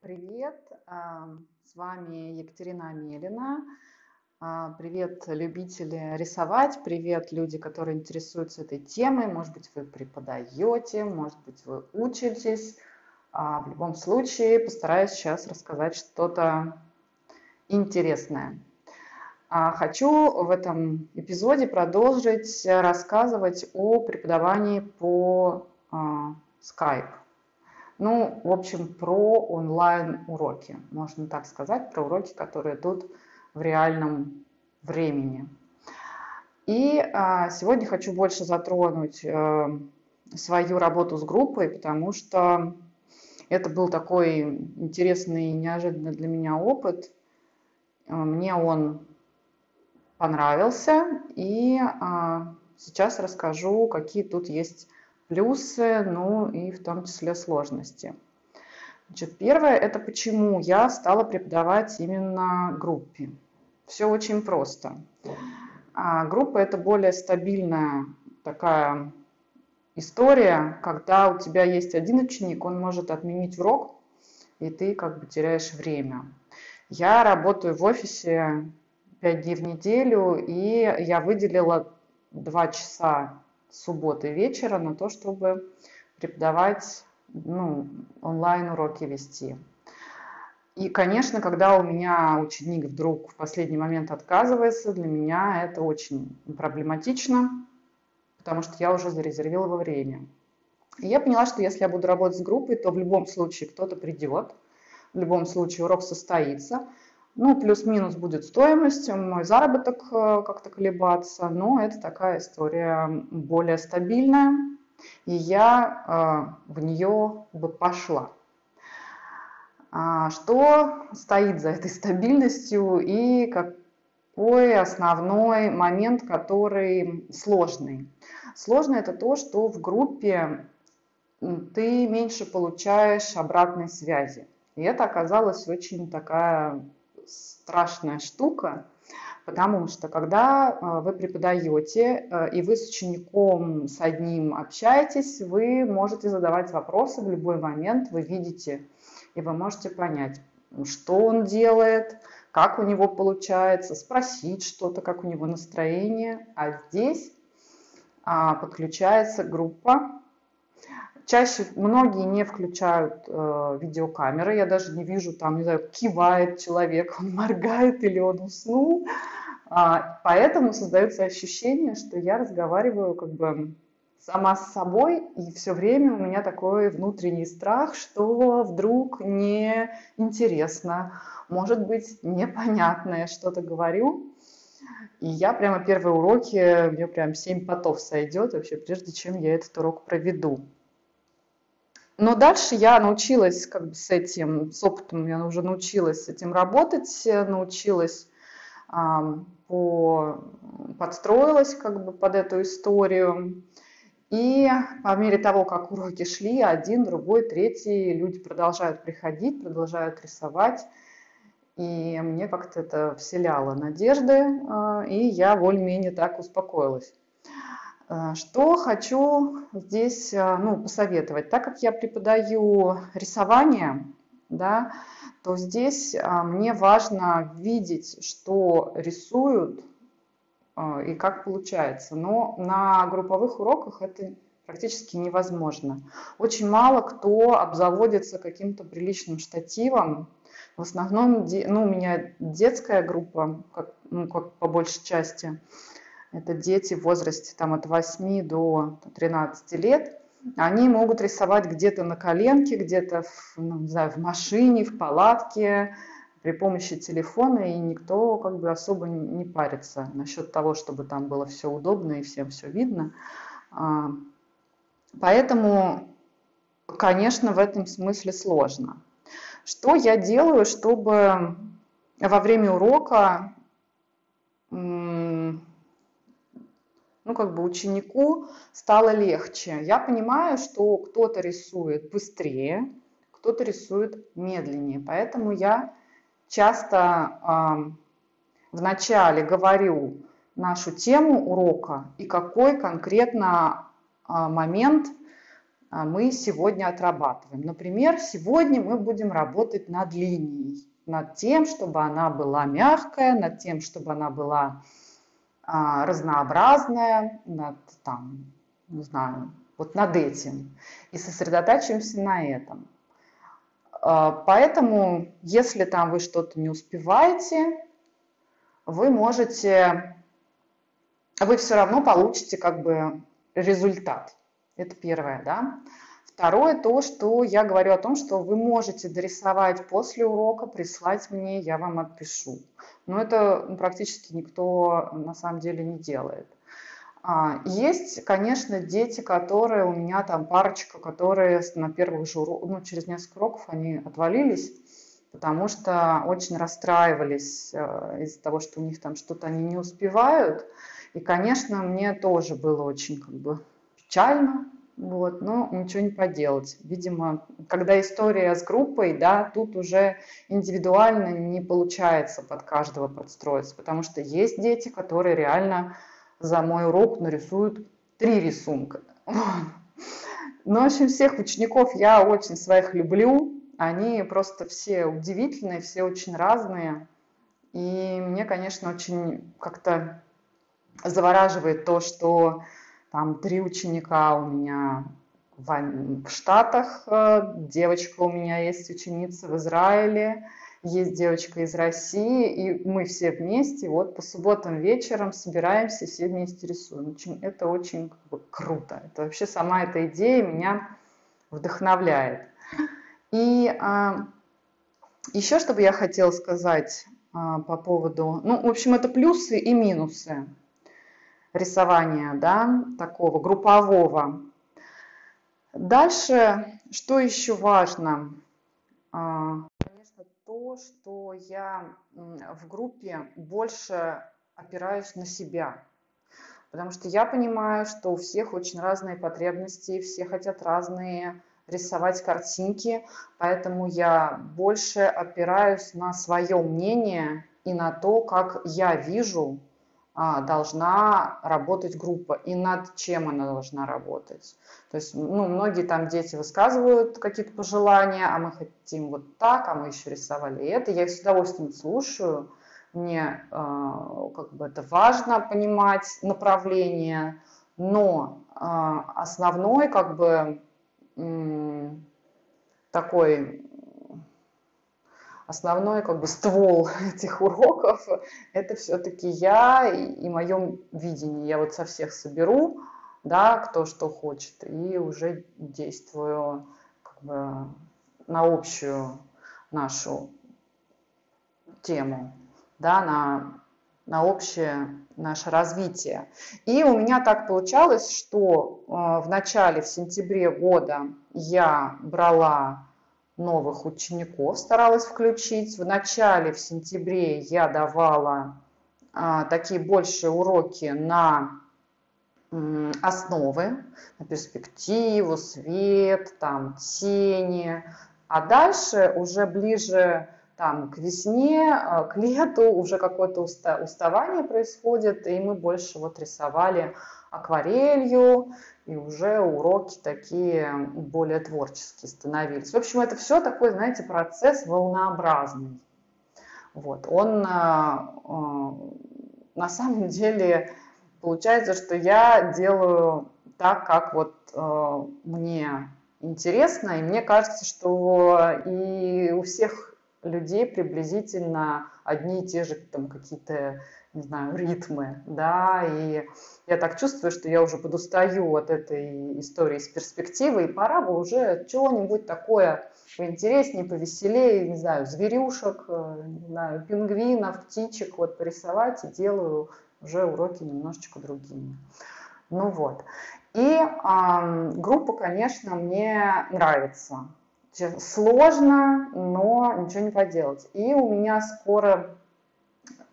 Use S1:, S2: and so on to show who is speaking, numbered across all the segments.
S1: Привет, а, с вами Екатерина Амелина. А, привет, любители рисовать, привет, люди, которые интересуются этой темой. Может быть, вы преподаете, может быть, вы учитесь. А, в любом случае, постараюсь сейчас рассказать что-то интересное. Хочу в этом эпизоде продолжить рассказывать о преподавании по Skype. Ну, в общем, про онлайн-уроки, можно так сказать, про уроки, которые идут в реальном времени. И а, сегодня хочу больше затронуть а, свою работу с группой, потому что это был такой интересный и неожиданный для меня опыт. А, мне он понравился, и а, сейчас расскажу, какие тут есть плюсы, ну и в том числе сложности. Значит, первое – это почему я стала преподавать именно группе. Все очень просто. А группа – это более стабильная такая история, когда у тебя есть один ученик, он может отменить урок, и ты как бы теряешь время. Я работаю в офисе 5 дней в неделю, и я выделила 2 часа субботы вечера на то, чтобы преподавать, ну, онлайн-уроки вести. И, конечно, когда у меня ученик вдруг в последний момент отказывается, для меня это очень проблематично, потому что я уже зарезервировала время. И я поняла, что если я буду работать с группой, то в любом случае кто-то придет, в любом случае урок состоится, ну, плюс-минус будет стоимость, мой заработок э, как-то колебаться, но это такая история более стабильная, и я э, в нее бы пошла. А что стоит за этой стабильностью и какой основной момент, который сложный? Сложно это то, что в группе ты меньше получаешь обратной связи. И это оказалось очень такая страшная штука, потому что когда э, вы преподаете э, и вы с учеником с одним общаетесь, вы можете задавать вопросы в любой момент, вы видите и вы можете понять, что он делает, как у него получается, спросить что-то, как у него настроение. А здесь а, подключается группа, Чаще многие не включают э, видеокамеры, я даже не вижу, там, не знаю, кивает человек, он моргает или он уснул. А, поэтому создается ощущение, что я разговариваю как бы сама с собой, и все время у меня такой внутренний страх, что вдруг не интересно, может быть, непонятное что-то говорю. И я прямо первые уроки, мне прям семь потов сойдет вообще, прежде чем я этот урок проведу. Но дальше я научилась как бы с этим, с опытом я уже научилась с этим работать, научилась по, подстроилась как бы под эту историю. И по мере того, как уроки шли, один, другой, третий, люди продолжают приходить, продолжают рисовать. И мне как-то это вселяло надежды, а, и я более-менее так успокоилась. Э, что хочу здесь э, ну, посоветовать. Так как я преподаю рисование, да, то здесь э, мне важно видеть, что рисуют и как получается. Но на групповых уроках это практически невозможно. Очень мало кто обзаводится каким-то приличным штативом. В основном ну, у меня детская группа, как, ну, как по большей части. Это дети в возрасте там, от 8 до 13 лет. Они могут рисовать где-то на коленке, где-то в, ну, не знаю, в машине, в палатке, при помощи телефона, и никто как бы особо не парится насчет того, чтобы там было все удобно и всем все видно. А, поэтому, конечно, в этом смысле сложно. Что я делаю, чтобы во время урока ну, как бы ученику стало легче. Я понимаю, что кто-то рисует быстрее, кто-то рисует медленнее. Поэтому я часто э, вначале говорю нашу тему урока и какой конкретно э, момент а, мы сегодня отрабатываем. Например, сегодня мы будем работать над линией, над тем, чтобы она была мягкая, над тем, чтобы она была а, разнообразная, над, там, не знаю, вот над этим. И сосредотачиваемся на этом. А, поэтому, если там вы что-то не успеваете, вы можете, вы все равно получите как бы результат. Это первое, да. Второе, то, что я говорю о том, что вы можете дорисовать после урока, прислать мне, я вам отпишу. Но это практически никто на самом деле не делает. А, есть, конечно, дети, которые у меня там парочка, которые на первых же уроках, ну, через несколько уроков они отвалились, потому что очень расстраивались э, из-за того, что у них там что-то они не успевают. И, конечно, мне тоже было очень как бы печально, вот, но ничего не поделать. Видимо, когда история с группой, да, тут уже индивидуально не получается под каждого подстроиться, потому что есть дети, которые реально за мой урок нарисуют три рисунка. Но, в общем, всех учеников я очень своих люблю. Они просто все удивительные, все очень разные. И мне, конечно, очень как-то завораживает то, что там три ученика у меня в, Штатах, э, девочка у меня есть ученица в Израиле, есть девочка из России, и мы все вместе вот по субботам вечером собираемся, все вместе рисуем. Очень, это очень как бы, круто. Это вообще сама эта идея меня вдохновляет. И а, еще, что бы я хотела сказать а, по поводу, ну, в общем, это плюсы и минусы рисования, да, такого группового. Дальше, что еще важно? А, конечно, то, что я в группе больше опираюсь на себя. Потому что я понимаю, что у всех очень разные потребности, все хотят разные рисовать картинки, поэтому я больше опираюсь на свое мнение и на то, как я вижу должна работать группа и над чем она должна работать. То есть, ну, многие там дети высказывают какие-то пожелания, а мы хотим вот так, а мы еще рисовали это. Я их с удовольствием слушаю. Мне э, как бы это важно понимать направление, но э, основной как бы э, такой основной как бы ствол этих уроков это все-таки я и, и мое видение. Я вот со всех соберу, да, кто что хочет, и уже действую как бы на общую нашу тему, да, на, на общее наше развитие. И у меня так получалось, что э, в начале, в сентябре года я брала новых учеников старалась включить. В начале, в сентябре, я давала а, такие большие уроки на м, основы, на перспективу, свет, там, тени. А дальше уже ближе там, к весне, а, к лету уже какое-то уставание происходит, и мы больше вот рисовали акварелью, и уже уроки такие более творческие становились. В общем, это все такой, знаете, процесс волнообразный. Вот. Он а, а, на самом деле получается, что я делаю так, как вот мне интересно, и мне кажется, что и у всех людей приблизительно одни и те же там какие-то не знаю, ритмы, да, и я так чувствую, что я уже подустаю от этой истории с перспективой, и пора бы уже чего-нибудь такое поинтереснее, повеселее, не знаю, зверюшек, э, не знаю, пингвинов, птичек вот порисовать, и делаю уже уроки немножечко другими. Ну вот. И э, группа, конечно, мне нравится. Сложно, но ничего не поделать. И у меня скоро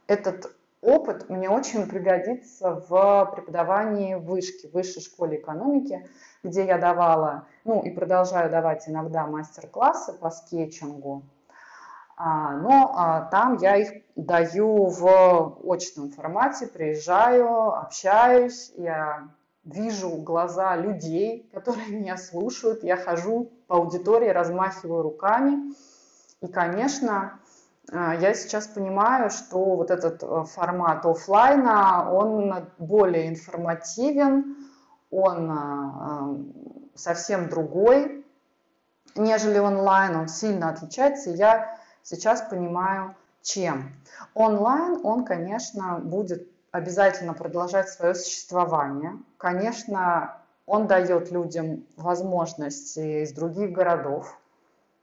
S1: этот опыт мне очень пригодится в преподавании в вышке, в высшей школе экономики, где я давала, ну и продолжаю давать иногда мастер-классы по скетчингу. А, но а, там я их даю в очном формате, приезжаю, общаюсь, я вижу глаза людей, которые меня слушают, я хожу по аудитории, размахиваю руками. И, конечно, а, я сейчас понимаю, что вот этот э, формат офлайна, он более информативен, он а, совсем другой, нежели онлайн, он сильно отличается. И я сейчас понимаю, чем. Онлайн, он, конечно, будет обязательно продолжать свое существование. Конечно, он дает людям возможность из других городов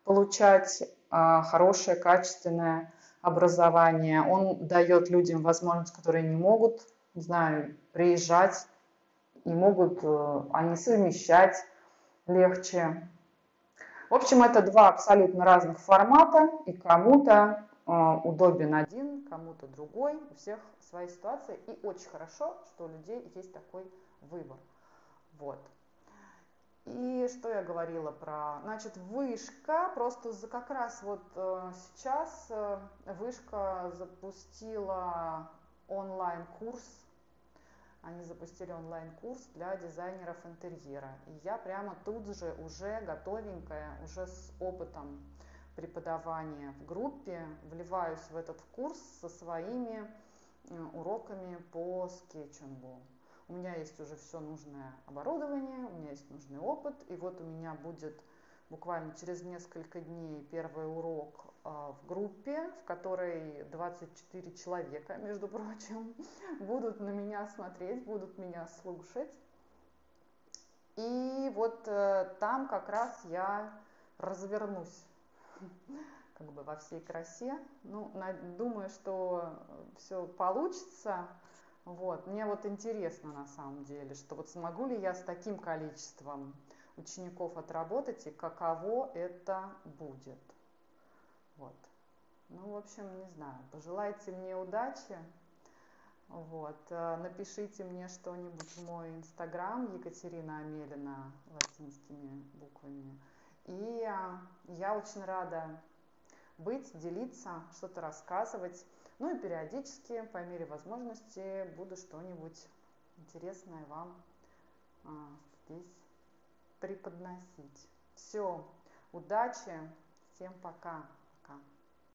S1: получать а, хорошее, качественное образование. Он дает людям возможность, которые не могут, не знаю, приезжать, не могут э, они совмещать легче. В общем, это два абсолютно разных формата, и кому-то э, удобен один, кому-то другой, у всех свои ситуации. И очень хорошо, что у людей есть такой выбор. Вот. И что я говорила про... Значит, вышка, просто за как раз вот э, сейчас э, вышка запустила онлайн-курс. Они запустили онлайн-курс для дизайнеров интерьера. И я прямо тут же уже готовенькая, уже с опытом преподавания в группе, вливаюсь в этот курс со своими Э, уроками по скетчингу. У меня есть уже все нужное оборудование, у меня есть нужный опыт, и вот у меня будет буквально через несколько дней первый урок э, в группе, в которой 24 человека, между прочим, будут на меня смотреть, будут меня слушать. И вот э, там как раз я развернусь как бы во всей красе. Ну, думаю, что все получится. Вот. Мне вот интересно на самом деле, что вот смогу ли я с таким количеством учеников отработать и каково это будет. Вот. Ну, в общем, не знаю. Пожелайте мне удачи. Вот. Э, напишите мне что-нибудь в мой инстаграм Екатерина Амелина латинскими буквами. И э, я очень рада быть, делиться, что-то рассказывать. Ну и периодически, по мере возможности, буду что-нибудь интересное вам а, здесь преподносить. Все, удачи, всем пока.